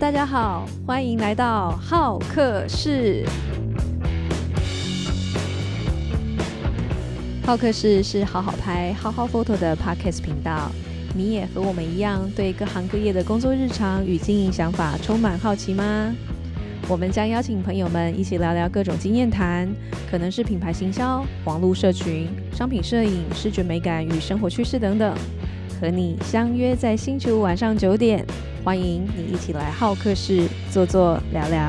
大家好，欢迎来到浩客室。浩客室是好好拍、好好 photo 的 podcast 频道。你也和我们一样，对各行各业的工作日常与经营想法充满好奇吗？我们将邀请朋友们一起聊聊各种经验谈，可能是品牌行销、网络社群、商品摄影、视觉美感与生活趋势等等。和你相约在星期五晚上九点，欢迎你一起来浩客室坐坐聊聊。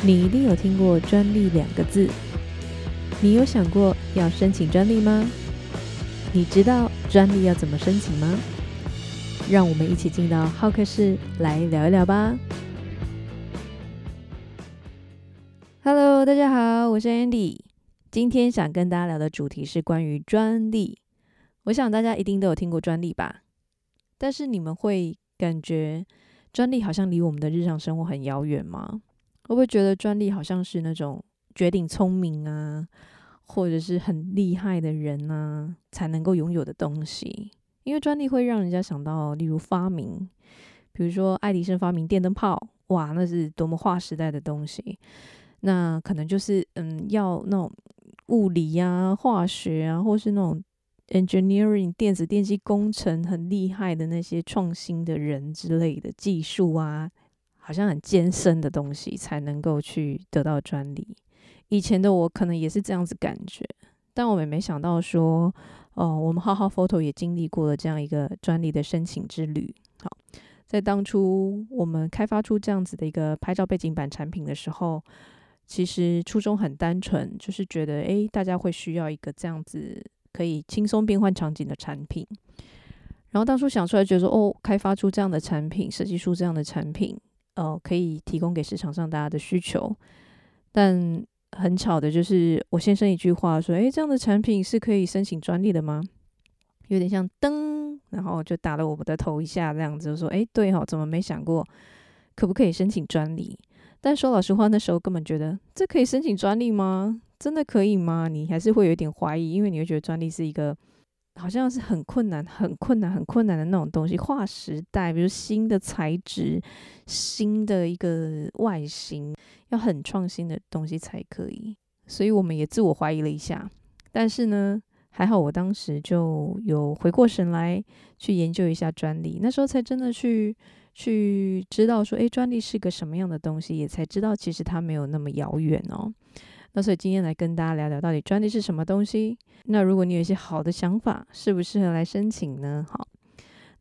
你一定有听过专利两个字，你有想过要申请专利吗？你知道专利要怎么申请吗？让我们一起进到浩客室来聊一聊吧。Hello，大家好，我是 Andy。今天想跟大家聊的主题是关于专利。我想大家一定都有听过专利吧？但是你们会感觉专利好像离我们的日常生活很遥远吗？会不会觉得专利好像是那种绝顶聪明啊，或者是很厉害的人啊才能够拥有的东西？因为专利会让人家想到，例如发明，比如说爱迪生发明电灯泡，哇，那是多么划时代的东西。那可能就是嗯，要那种物理呀、啊、化学啊，或是那种 engineering 电子电机工程很厉害的那些创新的人之类的技术啊，好像很艰深的东西才能够去得到专利。以前的我可能也是这样子感觉，但我也没想到说，哦，我们好好 photo 也经历过了这样一个专利的申请之旅。好，在当初我们开发出这样子的一个拍照背景板产品的时候。其实初衷很单纯，就是觉得，诶，大家会需要一个这样子可以轻松变换场景的产品。然后当初想出来，觉得说，哦，开发出这样的产品，设计出这样的产品，呃，可以提供给市场上大家的需求。但很巧的就是，我先生一句话说，诶，这样的产品是可以申请专利的吗？有点像噔，然后就打了我们的头一下，这样子就说，诶，对哈，怎么没想过可不可以申请专利？但说老实话，那时候根本觉得这可以申请专利吗？真的可以吗？你还是会有一点怀疑，因为你会觉得专利是一个好像是很困难、很困难、很困难的那种东西，划时代，比如新的材质、新的一个外形，要很创新的东西才可以。所以我们也自我怀疑了一下。但是呢，还好我当时就有回过神来去研究一下专利，那时候才真的去。去知道说，诶，专利是个什么样的东西，也才知道其实它没有那么遥远哦。那所以今天来跟大家聊聊，到底专利是什么东西？那如果你有一些好的想法，适不适合来申请呢？好，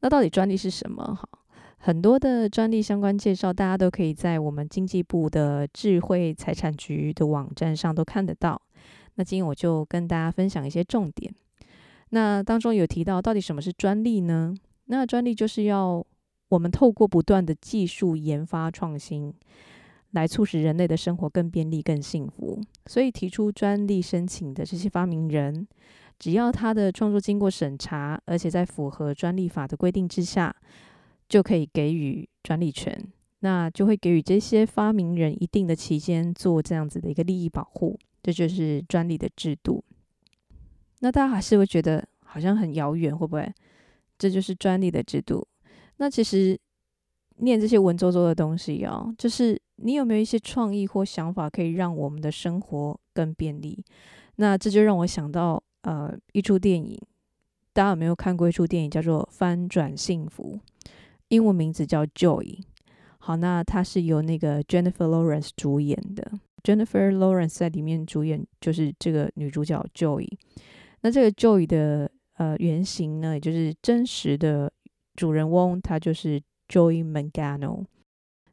那到底专利是什么？好，很多的专利相关介绍，大家都可以在我们经济部的智慧财产局的网站上都看得到。那今天我就跟大家分享一些重点。那当中有提到，到底什么是专利呢？那专利就是要。我们透过不断的技术研发创新，来促使人类的生活更便利、更幸福。所以提出专利申请的这些发明人，只要他的创作经过审查，而且在符合专利法的规定之下，就可以给予专利权。那就会给予这些发明人一定的期间做这样子的一个利益保护。这就是专利的制度。那大家还是会觉得好像很遥远，会不会？这就是专利的制度。那其实念这些文绉绉的东西哦，就是你有没有一些创意或想法，可以让我们的生活更便利？那这就让我想到呃一出电影，大家有没有看过一出电影叫做《翻转幸福》？英文名字叫《Joy》。好，那它是由那个 Jennifer Lawrence 主演的。Jennifer Lawrence 在里面主演就是这个女主角 Joy。那这个 Joy 的呃原型呢，也就是真实的。主人翁她就是 Joy Mangano，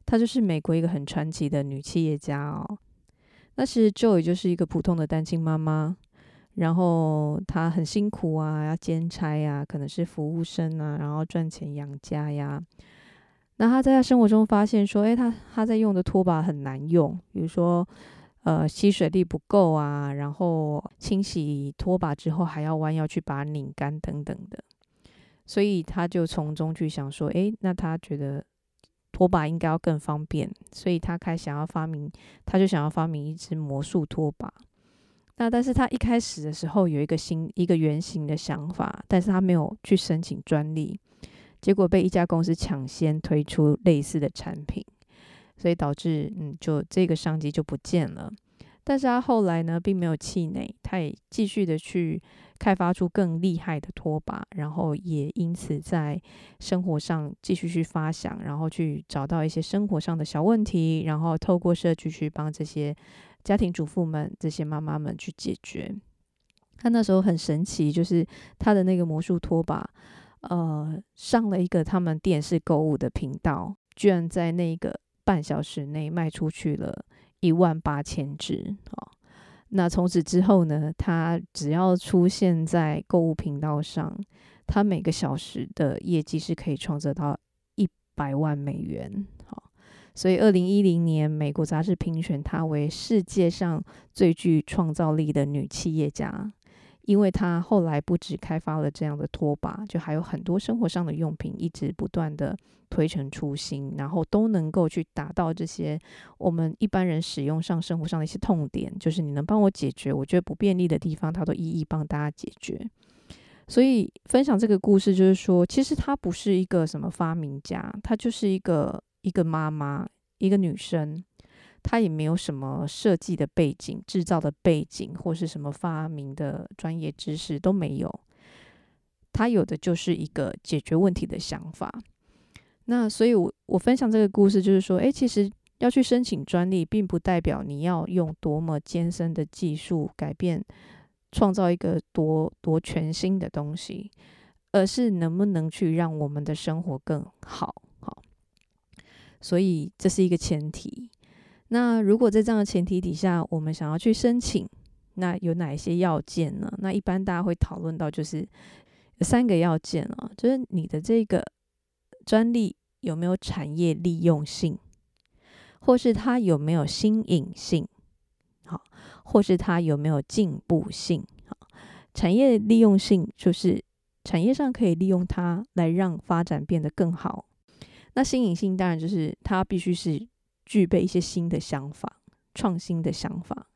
她就是美国一个很传奇的女企业家哦。那其实 Joy 就是一个普通的单亲妈妈，然后她很辛苦啊，要兼差呀，可能是服务生啊，然后赚钱养家呀。那她在她生活中发现说，诶，她她在用的拖把很难用，比如说呃吸水力不够啊，然后清洗拖把之后还要弯腰去把它拧干等等的。所以他就从中去想说，诶，那他觉得拖把应该要更方便，所以他开始想要发明，他就想要发明一支魔术拖把。那但是他一开始的时候有一个新一个原型的想法，但是他没有去申请专利，结果被一家公司抢先推出类似的产品，所以导致嗯，就这个商机就不见了。但是他后来呢，并没有气馁，他也继续的去开发出更厉害的拖把，然后也因此在生活上继续去发想，然后去找到一些生活上的小问题，然后透过社区去帮这些家庭主妇们、这些妈妈们去解决。他那时候很神奇，就是他的那个魔术拖把，呃，上了一个他们电视购物的频道，居然在那个半小时内卖出去了。一万八千只，好，那从此之后呢，她只要出现在购物频道上，她每个小时的业绩是可以创造到一百万美元，好，所以二零一零年美国杂志评选她为世界上最具创造力的女企业家。因为他后来不止开发了这样的拖把，就还有很多生活上的用品，一直不断的推陈出新，然后都能够去达到这些我们一般人使用上生活上的一些痛点，就是你能帮我解决我觉得不便利的地方，他都一一帮大家解决。所以分享这个故事，就是说，其实他不是一个什么发明家，他就是一个一个妈妈，一个女生。他也没有什么设计的背景、制造的背景，或是什么发明的专业知识都没有。他有的就是一个解决问题的想法。那所以我，我分享这个故事，就是说，诶，其实要去申请专利，并不代表你要用多么艰深的技术改变、创造一个多多全新的东西，而是能不能去让我们的生活更好。好，所以这是一个前提。那如果在这样的前提底下，我们想要去申请，那有哪一些要件呢？那一般大家会讨论到就是三个要件啊，就是你的这个专利有没有产业利用性，或是它有没有新颖性，好，或是它有没有进步性。好，产业利用性就是产业上可以利用它来让发展变得更好。那新颖性当然就是它必须是。具备一些新的想法、创新的想法、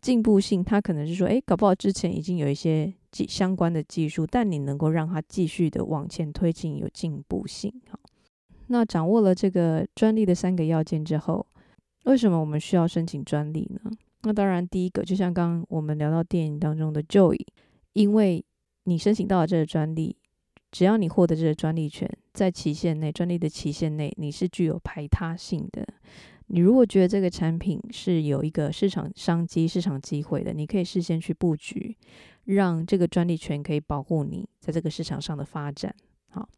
进步性，它可能是说，诶，搞不好之前已经有一些技相关的技术，但你能够让它继续的往前推进，有进步性。好，那掌握了这个专利的三个要件之后，为什么我们需要申请专利呢？那当然，第一个就像刚刚我们聊到电影当中的 Joy，因为你申请到了这个专利。只要你获得这个专利权，在期限内，专利的期限内，你是具有排他性的。你如果觉得这个产品是有一个市场商机、市场机会的，你可以事先去布局，让这个专利权可以保护你在这个市场上的发展。好，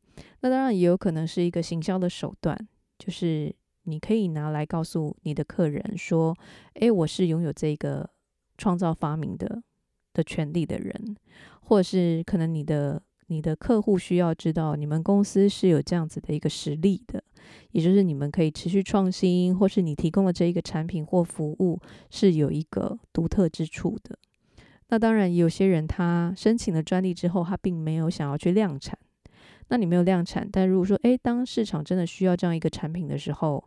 那当然也有可能是一个行销的手段，就是你可以拿来告诉你的客人说：“诶，我是拥有这个创造发明的的权利的人，或者是可能你的。”你的客户需要知道你们公司是有这样子的一个实力的，也就是你们可以持续创新，或是你提供的这一个产品或服务是有一个独特之处的。那当然，有些人他申请了专利之后，他并没有想要去量产。那你没有量产，但如果说，诶，当市场真的需要这样一个产品的时候，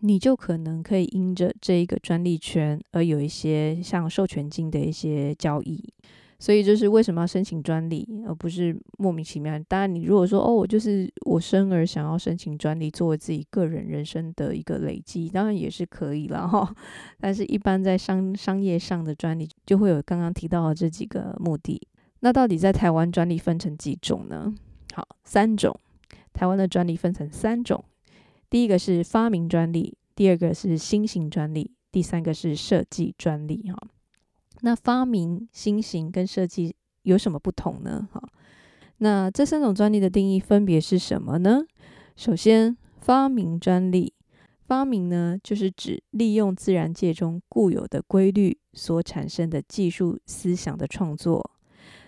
你就可能可以因着这一个专利权而有一些像授权金的一些交易。所以就是为什么要申请专利，而不是莫名其妙。当然，你如果说哦，我就是我生而想要申请专利，作为自己个人人生的一个累积，当然也是可以了哈。但是，一般在商商业上的专利，就会有刚刚提到的这几个目的。那到底在台湾专利分成几种呢？好，三种。台湾的专利分成三种，第一个是发明专利，第二个是新型专利，第三个是设计专利哈。那发明、新型跟设计有什么不同呢？哈，那这三种专利的定义分别是什么呢？首先，发明专利，发明呢就是指利用自然界中固有的规律所产生的技术思想的创作，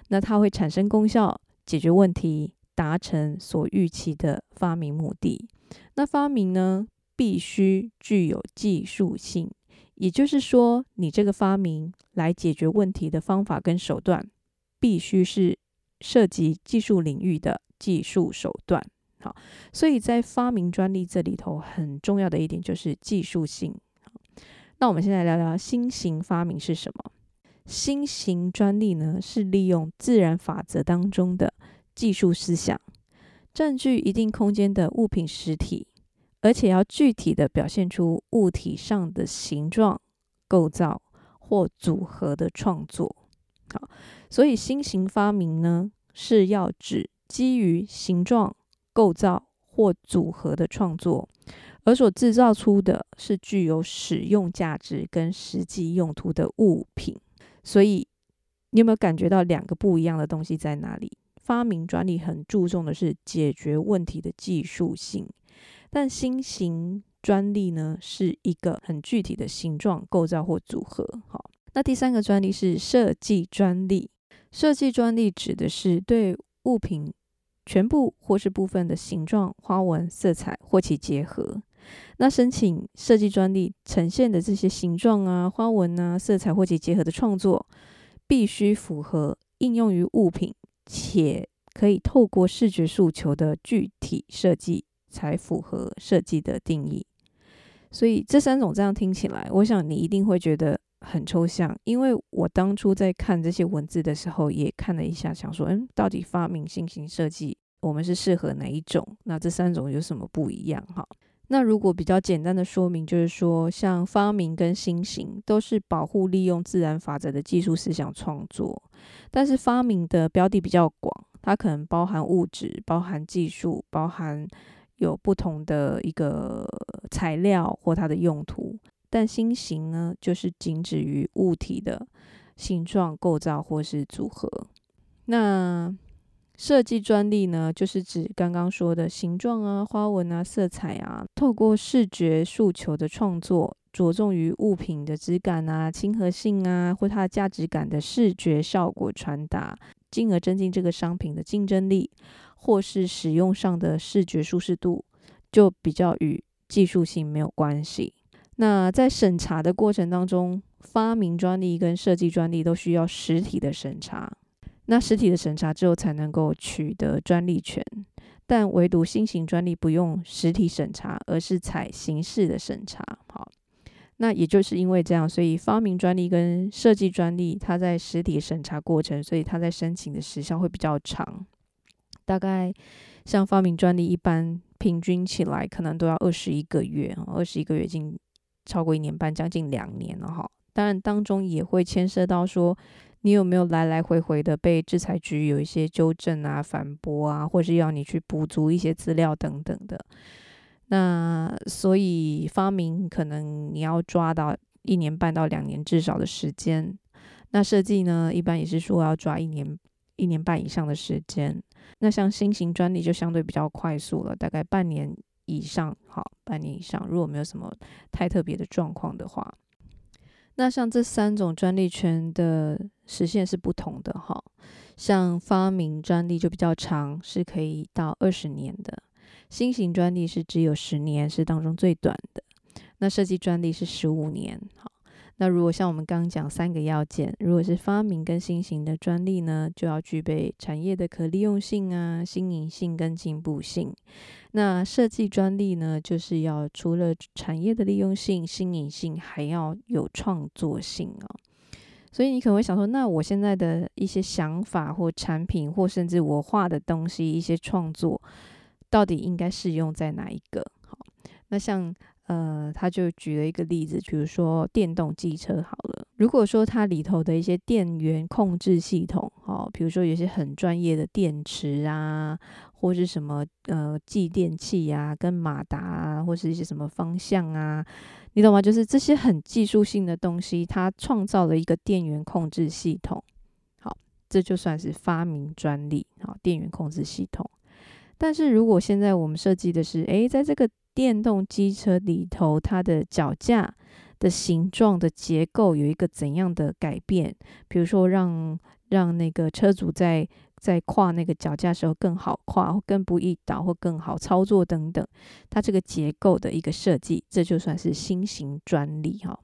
那它会产生功效，解决问题，达成所预期的发明目的。那发明呢，必须具有技术性。也就是说，你这个发明来解决问题的方法跟手段，必须是涉及技术领域的技术手段。好，所以在发明专利这里头，很重要的一点就是技术性。那我们现在聊聊新型发明是什么？新型专利呢，是利用自然法则当中的技术思想，占据一定空间的物品实体，而且要具体的表现出物体上的形状、构造或组合的创作。好，所以新型发明呢，是要指基于形状、构造或组合的创作。而所制造出的是具有使用价值跟实际用途的物品，所以你有没有感觉到两个不一样的东西在哪里？发明专利很注重的是解决问题的技术性，但新型专利呢，是一个很具体的形状、构造或组合。好，那第三个专利是设计专利，设计专利指的是对物品全部或是部分的形状、花纹、色彩或其结合。那申请设计专利呈现的这些形状啊、花纹啊、色彩或其结合的创作，必须符合应用于物品，且可以透过视觉诉求的具体设计，才符合设计的定义。所以这三种这样听起来，我想你一定会觉得很抽象，因为我当初在看这些文字的时候，也看了一下，想说，嗯，到底发明新型设计，我们是适合哪一种？那这三种有什么不一样？哈。那如果比较简单的说明，就是说，像发明跟新型都是保护利用自然法则的技术思想创作，但是发明的标的比较广，它可能包含物质、包含技术、包含有不同的一个材料或它的用途，但新型呢，就是仅止于物体的形状、构造或是组合。那设计专利呢，就是指刚刚说的形状啊、花纹啊、色彩啊，透过视觉诉求的创作，着重于物品的质感啊、亲和性啊，或它的价值感的视觉效果传达，进而增进这个商品的竞争力，或是使用上的视觉舒适度，就比较与技术性没有关系。那在审查的过程当中，发明专利跟设计专利都需要实体的审查。那实体的审查之后才能够取得专利权，但唯独新型专利不用实体审查，而是采形式的审查。好，那也就是因为这样，所以发明专利跟设计专利，它在实体审查过程，所以它在申请的时效会比较长，大概像发明专利一般，平均起来可能都要二十一个月，二十一个月已经超过一年半，将近两年了哈。当然当中也会牵涉到说。你有没有来来回回的被制裁局有一些纠正啊、反驳啊，或是要你去补足一些资料等等的？那所以发明可能你要抓到一年半到两年至少的时间。那设计呢，一般也是说要抓一年、一年半以上的时间。那像新型专利就相对比较快速了，大概半年以上，好，半年以上，如果没有什么太特别的状况的话。那像这三种专利权的时限是不同的哈，像发明专利就比较长，是可以到二十年的；新型专利是只有十年，是当中最短的。那设计专利是十五年，好。那如果像我们刚刚讲三个要件，如果是发明跟新型的专利呢，就要具备产业的可利用性啊、新颖性跟进步性。那设计专利呢，就是要除了产业的利用性、新颖性，还要有创作性哦。所以你可能会想说，那我现在的一些想法或产品，或甚至我画的东西，一些创作，到底应该适用在哪一个？好，那像。呃，他就举了一个例子，比如说电动机车好了。如果说它里头的一些电源控制系统，哦，比如说有些很专业的电池啊，或是什么呃继电器啊，跟马达啊，或是一些什么方向啊，你懂吗？就是这些很技术性的东西，它创造了一个电源控制系统，好，这就算是发明专利，好，电源控制系统。但是如果现在我们设计的是，诶，在这个电动机车里头，它的脚架的形状的结构有一个怎样的改变？比如说让，让那个车主在在跨那个脚架时候更好跨，或更不易倒，或更好操作等等。它这个结构的一个设计，这就算是新型专利哈。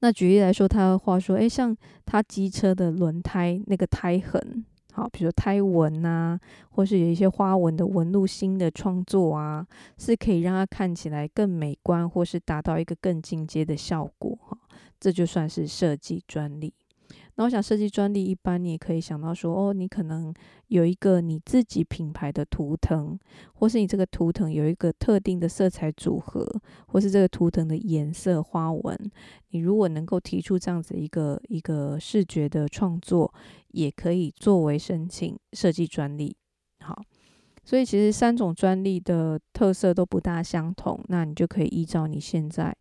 那举例来说，他的话说，诶，像他机车的轮胎那个胎痕。好，比如胎纹呐、或是有一些花纹的纹路新的创作啊，是可以让它看起来更美观，或是达到一个更进阶的效果哈。这就算是设计专利。那我想设计专利，一般你也可以想到说，哦，你可能有一个你自己品牌的图腾，或是你这个图腾有一个特定的色彩组合，或是这个图腾的颜色花纹。你如果能够提出这样子一个一个视觉的创作，也可以作为申请设计专利。好，所以其实三种专利的特色都不大相同，那你就可以依照你现在。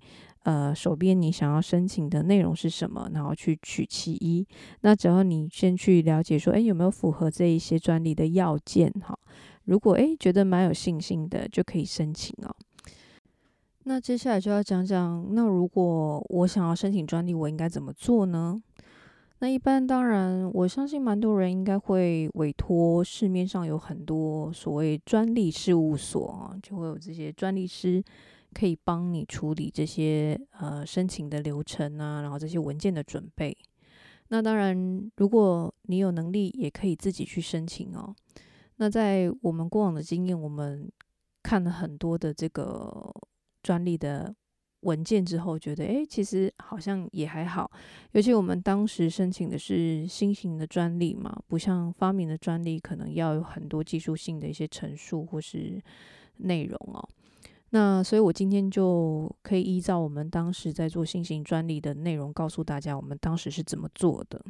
呃，手边你想要申请的内容是什么？然后去取其一。那只要你先去了解说，诶，有没有符合这一些专利的要件？哈，如果诶觉得蛮有信心的，就可以申请哦。那接下来就要讲讲，那如果我想要申请专利，我应该怎么做呢？那一般当然，我相信蛮多人应该会委托市面上有很多所谓专利事务所啊，就会有这些专利师。可以帮你处理这些呃申请的流程啊，然后这些文件的准备。那当然，如果你有能力，也可以自己去申请哦。那在我们过往的经验，我们看了很多的这个专利的文件之后，觉得诶，其实好像也还好。尤其我们当时申请的是新型的专利嘛，不像发明的专利，可能要有很多技术性的一些陈述或是内容哦。那所以，我今天就可以依照我们当时在做新型专利的内容，告诉大家我们当时是怎么做的。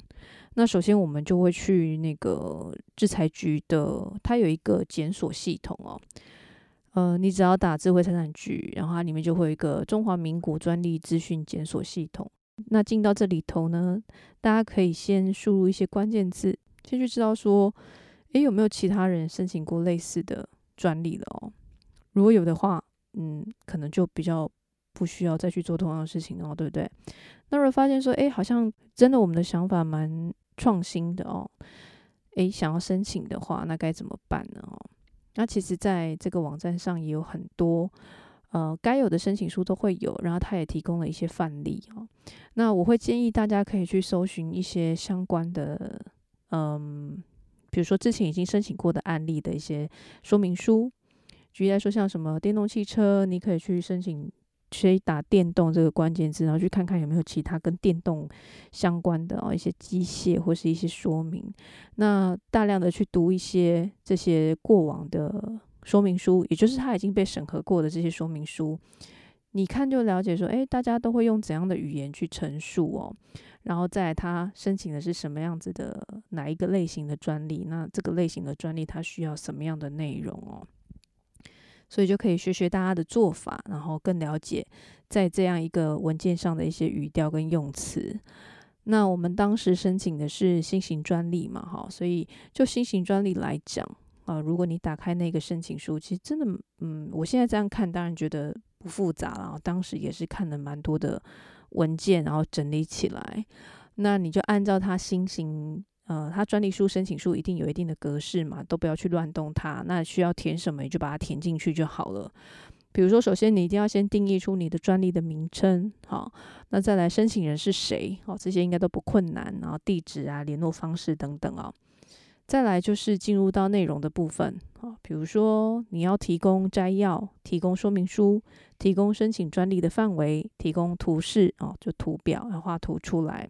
那首先，我们就会去那个制裁局的，它有一个检索系统哦。呃，你只要打智慧财产局，然后它里面就会有一个中华民国专利资讯检索系统。那进到这里头呢，大家可以先输入一些关键字，先去知道说，诶，有没有其他人申请过类似的专利了哦？如果有的话，嗯，可能就比较不需要再去做同样的事情哦，对不对？那如果发现说，哎，好像真的我们的想法蛮创新的哦，哎，想要申请的话，那该怎么办呢？哦，那其实在这个网站上也有很多，呃，该有的申请书都会有，然后他也提供了一些范例哦。那我会建议大家可以去搜寻一些相关的，嗯，比如说之前已经申请过的案例的一些说明书。举例来说，像什么电动汽车，你可以去申请，去打“电动”这个关键字，然后去看看有没有其他跟电动相关的哦一些机械或是一些说明。那大量的去读一些这些过往的说明书，也就是它已经被审核过的这些说明书，你看就了解说，诶，大家都会用怎样的语言去陈述哦，然后在他申请的是什么样子的哪一个类型的专利，那这个类型的专利它需要什么样的内容哦。所以就可以学学大家的做法，然后更了解在这样一个文件上的一些语调跟用词。那我们当时申请的是新型专利嘛，哈，所以就新型专利来讲啊，如果你打开那个申请书，其实真的，嗯，我现在这样看，当然觉得不复杂了。当时也是看了蛮多的文件，然后整理起来，那你就按照它新型。呃，它专利书申请书一定有一定的格式嘛，都不要去乱动它。那需要填什么，你就把它填进去就好了。比如说，首先你一定要先定义出你的专利的名称，好，那再来申请人是谁，哦，这些应该都不困难。然后地址啊、联络方式等等啊，再来就是进入到内容的部分，啊，比如说你要提供摘要、提供说明书、提供申请专利的范围、提供图示，哦，就图表要画图出来。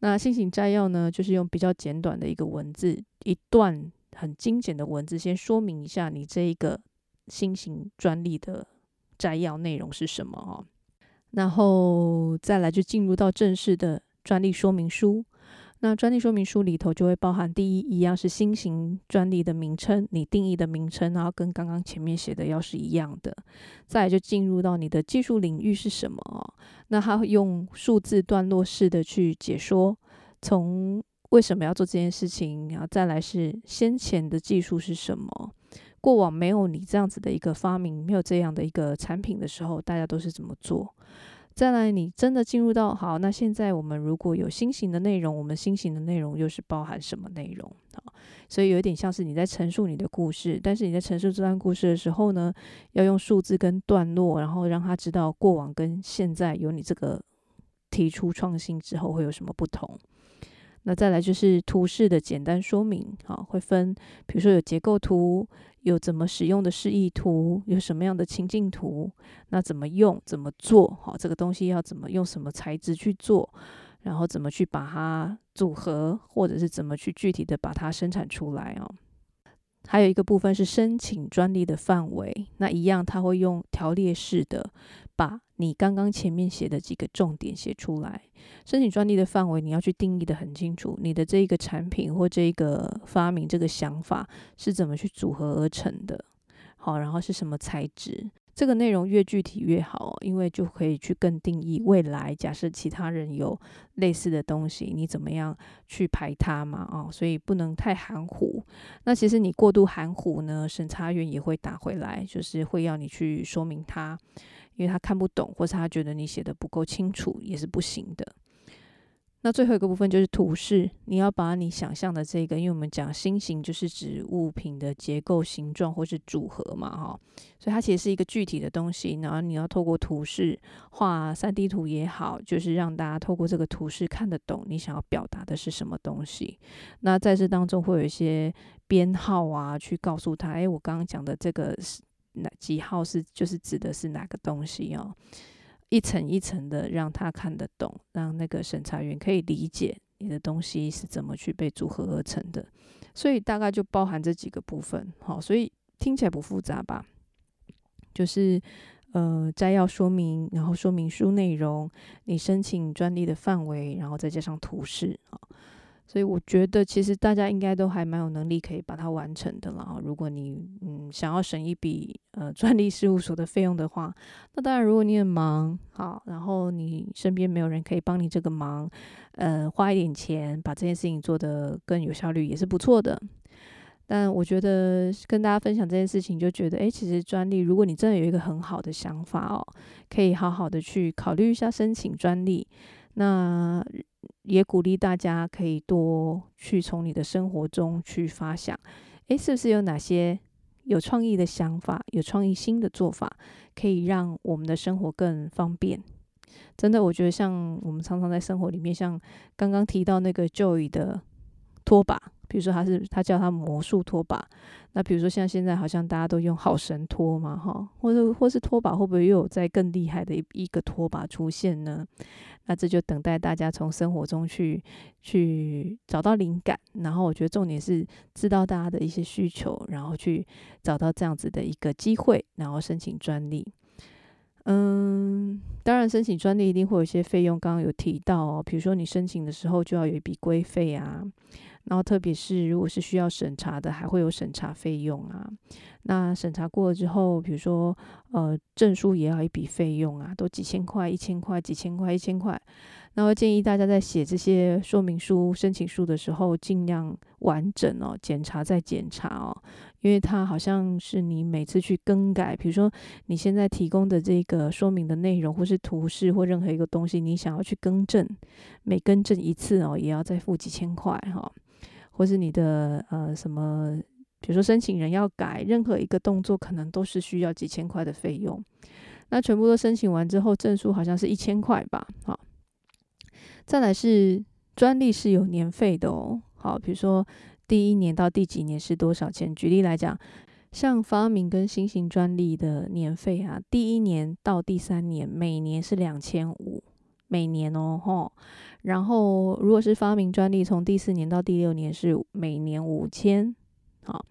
那新型摘要呢，就是用比较简短的一个文字，一段很精简的文字，先说明一下你这一个新型专利的摘要内容是什么哦，然后再来就进入到正式的专利说明书。那专利说明书里头就会包含第一，一样是新型专利的名称，你定义的名称，然后跟刚刚前面写的要是一样的。再就进入到你的技术领域是什么哦？那它会用数字段落式的去解说，从为什么要做这件事情，然后再来是先前的技术是什么，过往没有你这样子的一个发明，没有这样的一个产品的时候，大家都是怎么做？再来，你真的进入到好，那现在我们如果有新型的内容，我们新型的内容又是包含什么内容？好，所以有点像是你在陈述你的故事，但是你在陈述这段故事的时候呢，要用数字跟段落，然后让他知道过往跟现在有你这个提出创新之后会有什么不同。那再来就是图示的简单说明，好，会分，比如说有结构图，有怎么使用的示意图，有什么样的情境图，那怎么用，怎么做，好，这个东西要怎么用什么材质去做，然后怎么去把它组合，或者是怎么去具体的把它生产出来哦。还有一个部分是申请专利的范围，那一样他会用条列式的把你刚刚前面写的几个重点写出来。申请专利的范围你要去定义得很清楚，你的这一个产品或这一个发明这个想法是怎么去组合而成的，好，然后是什么材质。这个内容越具体越好，因为就可以去更定义未来。假设其他人有类似的东西，你怎么样去排他嘛？哦，所以不能太含糊。那其实你过度含糊呢，审查员也会打回来，就是会要你去说明他，因为他看不懂，或是他觉得你写的不够清楚，也是不行的。那最后一个部分就是图示，你要把你想象的这个，因为我们讲心形就是指物品的结构、形状或是组合嘛，哈，所以它其实是一个具体的东西。然后你要透过图示画三 D 图也好，就是让大家透过这个图示看得懂你想要表达的是什么东西。那在这当中会有一些编号啊，去告诉他，哎，我刚刚讲的这个是哪几号是，就是指的是哪个东西哦。一层一层的让他看得懂，让那个审查员可以理解你的东西是怎么去被组合而成的，所以大概就包含这几个部分，好，所以听起来不复杂吧？就是呃摘要说明，然后说明书内容，你申请专利的范围，然后再加上图示啊。所以我觉得，其实大家应该都还蛮有能力可以把它完成的了。如果你嗯想要省一笔呃专利事务所的费用的话，那当然，如果你很忙，好，然后你身边没有人可以帮你这个忙，呃，花一点钱把这件事情做得更有效率也是不错的。但我觉得跟大家分享这件事情，就觉得，诶，其实专利，如果你真的有一个很好的想法哦，可以好好的去考虑一下申请专利。那也鼓励大家可以多去从你的生活中去发想，诶，是不是有哪些有创意的想法、有创意新的做法，可以让我们的生活更方便？真的，我觉得像我们常常在生活里面，像刚刚提到那个 Joy 的拖把。比如说他是他叫他魔术拖把，那比如说像现在好像大家都用好神拖嘛，哈，或者或是拖把会不会又有再更厉害的一一个拖把出现呢？那这就等待大家从生活中去去找到灵感，然后我觉得重点是知道大家的一些需求，然后去找到这样子的一个机会，然后申请专利。嗯，当然申请专利一定会有一些费用，刚刚有提到哦，比如说你申请的时候就要有一笔规费啊。然后，特别是如果是需要审查的，还会有审查费用啊。那审查过了之后，比如说呃证书也要一笔费用啊，都几千块、一千块、几千块、一千块。那我建议大家在写这些说明书、申请书的时候，尽量完整哦，检查再检查哦，因为它好像是你每次去更改，比如说你现在提供的这个说明的内容，或是图示或任何一个东西，你想要去更正，每更正一次哦，也要再付几千块哈、哦。或是你的呃什么，比如说申请人要改任何一个动作，可能都是需要几千块的费用。那全部都申请完之后，证书好像是一千块吧？好，再来是专利是有年费的哦。好，比如说第一年到第几年是多少钱？举例来讲，像发明跟新型专利的年费啊，第一年到第三年每年是两千五。每年哦，吼，然后如果是发明专利，从第四年到第六年是每年五千，好，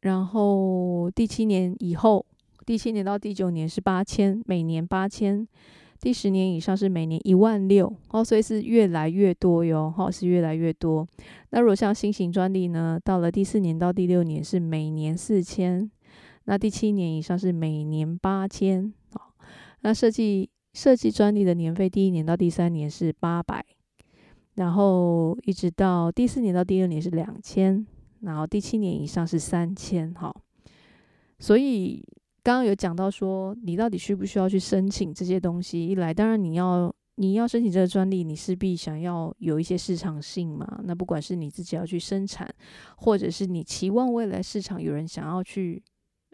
然后第七年以后，第七年到第九年是八千，每年八千，第十年以上是每年一万六，哦，所以是越来越多哟，哈，是越来越多。那如果像新型专利呢，到了第四年到第六年是每年四千，那第七年以上是每年八千，好，那设计。设计专利的年费，第一年到第三年是八百，然后一直到第四年到第六年是两千，然后第七年以上是三千。哈，所以刚刚有讲到说，你到底需不需要去申请这些东西？一来，当然你要你要申请这个专利，你势必想要有一些市场性嘛。那不管是你自己要去生产，或者是你期望未来市场有人想要去。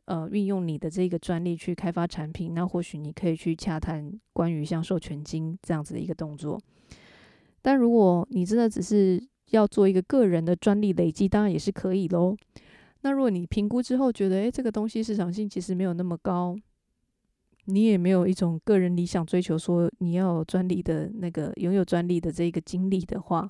呃，运用你的这个专利去开发产品，那或许你可以去洽谈关于像授权金这样子的一个动作。但如果你真的只是要做一个个人的专利累积，当然也是可以喽。那如果你评估之后觉得，诶，这个东西市场性其实没有那么高，你也没有一种个人理想追求，说你要有专利的那个拥有专利的这个经历的话，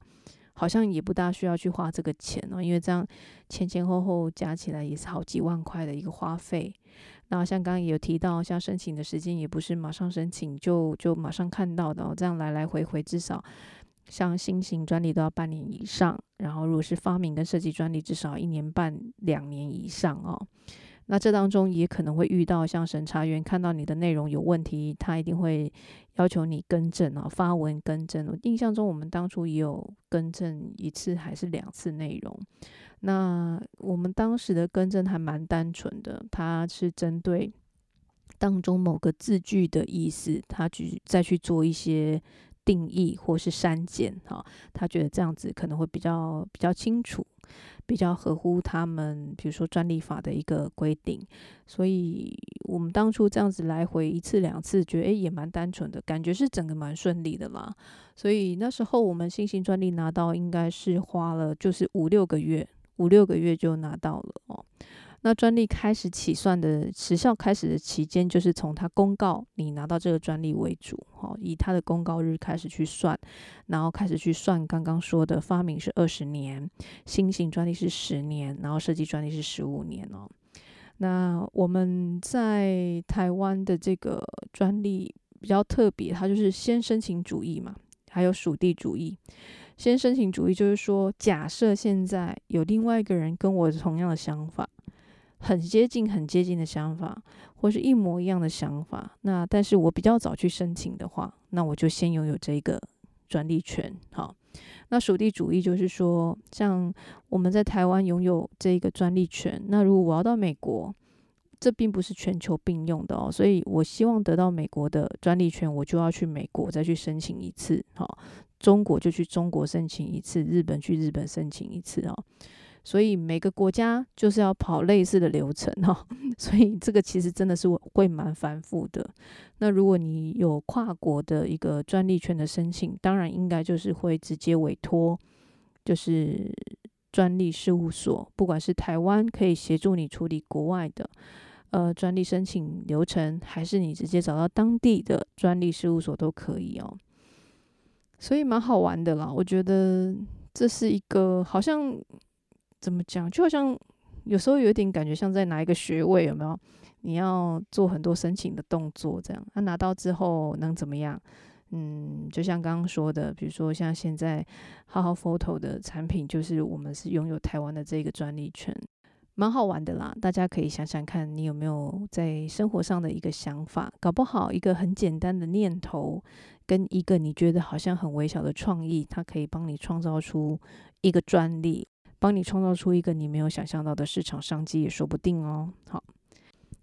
好像也不大需要去花这个钱哦，因为这样前前后后加起来也是好几万块的一个花费。那像刚刚也有提到，像申请的时间也不是马上申请就就马上看到的哦，这样来来回回至少像新型专利都要半年以上，然后如果是发明跟设计专利，至少一年半两年以上哦。那这当中也可能会遇到像审查员看到你的内容有问题，他一定会要求你更正啊，发文更正。我印象中我们当初也有更正一次还是两次内容。那我们当时的更正还蛮单纯的，它是针对当中某个字句的意思，他去再去做一些定义或是删减哈，他觉得这样子可能会比较比较清楚。比较合乎他们，比如说专利法的一个规定，所以我们当初这样子来回一次两次，觉得诶也蛮单纯的，感觉是整个蛮顺利的啦。所以那时候我们新型专利拿到，应该是花了就是五六个月，五六个月就拿到了哦。那专利开始起算的时效开始的期间，就是从他公告你拿到这个专利为主，哈，以他的公告日开始去算，然后开始去算刚刚说的发明是二十年，新型专利是十年，然后设计专利是十五年哦。那我们在台湾的这个专利比较特别，它就是先申请主义嘛，还有属地主义。先申请主义就是说，假设现在有另外一个人跟我同样的想法。很接近、很接近的想法，或是一模一样的想法。那但是我比较早去申请的话，那我就先拥有这个专利权。好，那属地主义就是说，像我们在台湾拥有这个专利权，那如果我要到美国，这并不是全球并用的哦。所以我希望得到美国的专利权，我就要去美国再去申请一次。好，中国就去中国申请一次，日本去日本申请一次哦。所以每个国家就是要跑类似的流程哈，所以这个其实真的是会蛮繁复的。那如果你有跨国的一个专利权的申请，当然应该就是会直接委托，就是专利事务所，不管是台湾可以协助你处理国外的呃专利申请流程，还是你直接找到当地的专利事务所都可以哦。所以蛮好玩的啦，我觉得这是一个好像。怎么讲？就好像有时候有点感觉像在拿一个学位，有没有？你要做很多申请的动作，这样。他、拿到之后能怎么样？嗯，就像刚刚说的，比如说像现在好好 photo 的产品，就是我们是拥有台湾的这个专利权，蛮好玩的啦。大家可以想想看，你有没有在生活上的一个想法？搞不好一个很简单的念头，跟一个你觉得好像很微小的创意，它可以帮你创造出一个专利。帮你创造出一个你没有想象到的市场商机也说不定哦。好，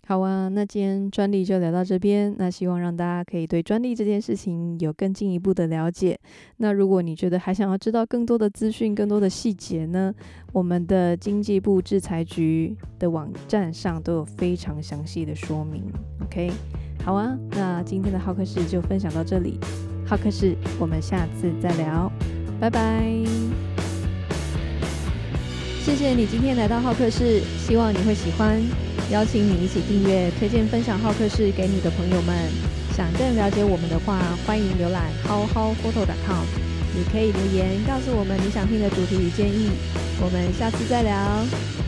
好啊，那今天专利就聊到这边。那希望让大家可以对专利这件事情有更进一步的了解。那如果你觉得还想要知道更多的资讯、更多的细节呢？我们的经济部制裁局的网站上都有非常详细的说明。OK，好啊，那今天的浩克室就分享到这里。浩克室，我们下次再聊，拜拜。谢谢你今天来到浩克室，希望你会喜欢。邀请你一起订阅、推荐、分享浩客室给你的朋友们。想更了解我们的话，欢迎浏览 howhowphoto.com。你可以留言告诉我们你想听的主题与建议。我们下次再聊。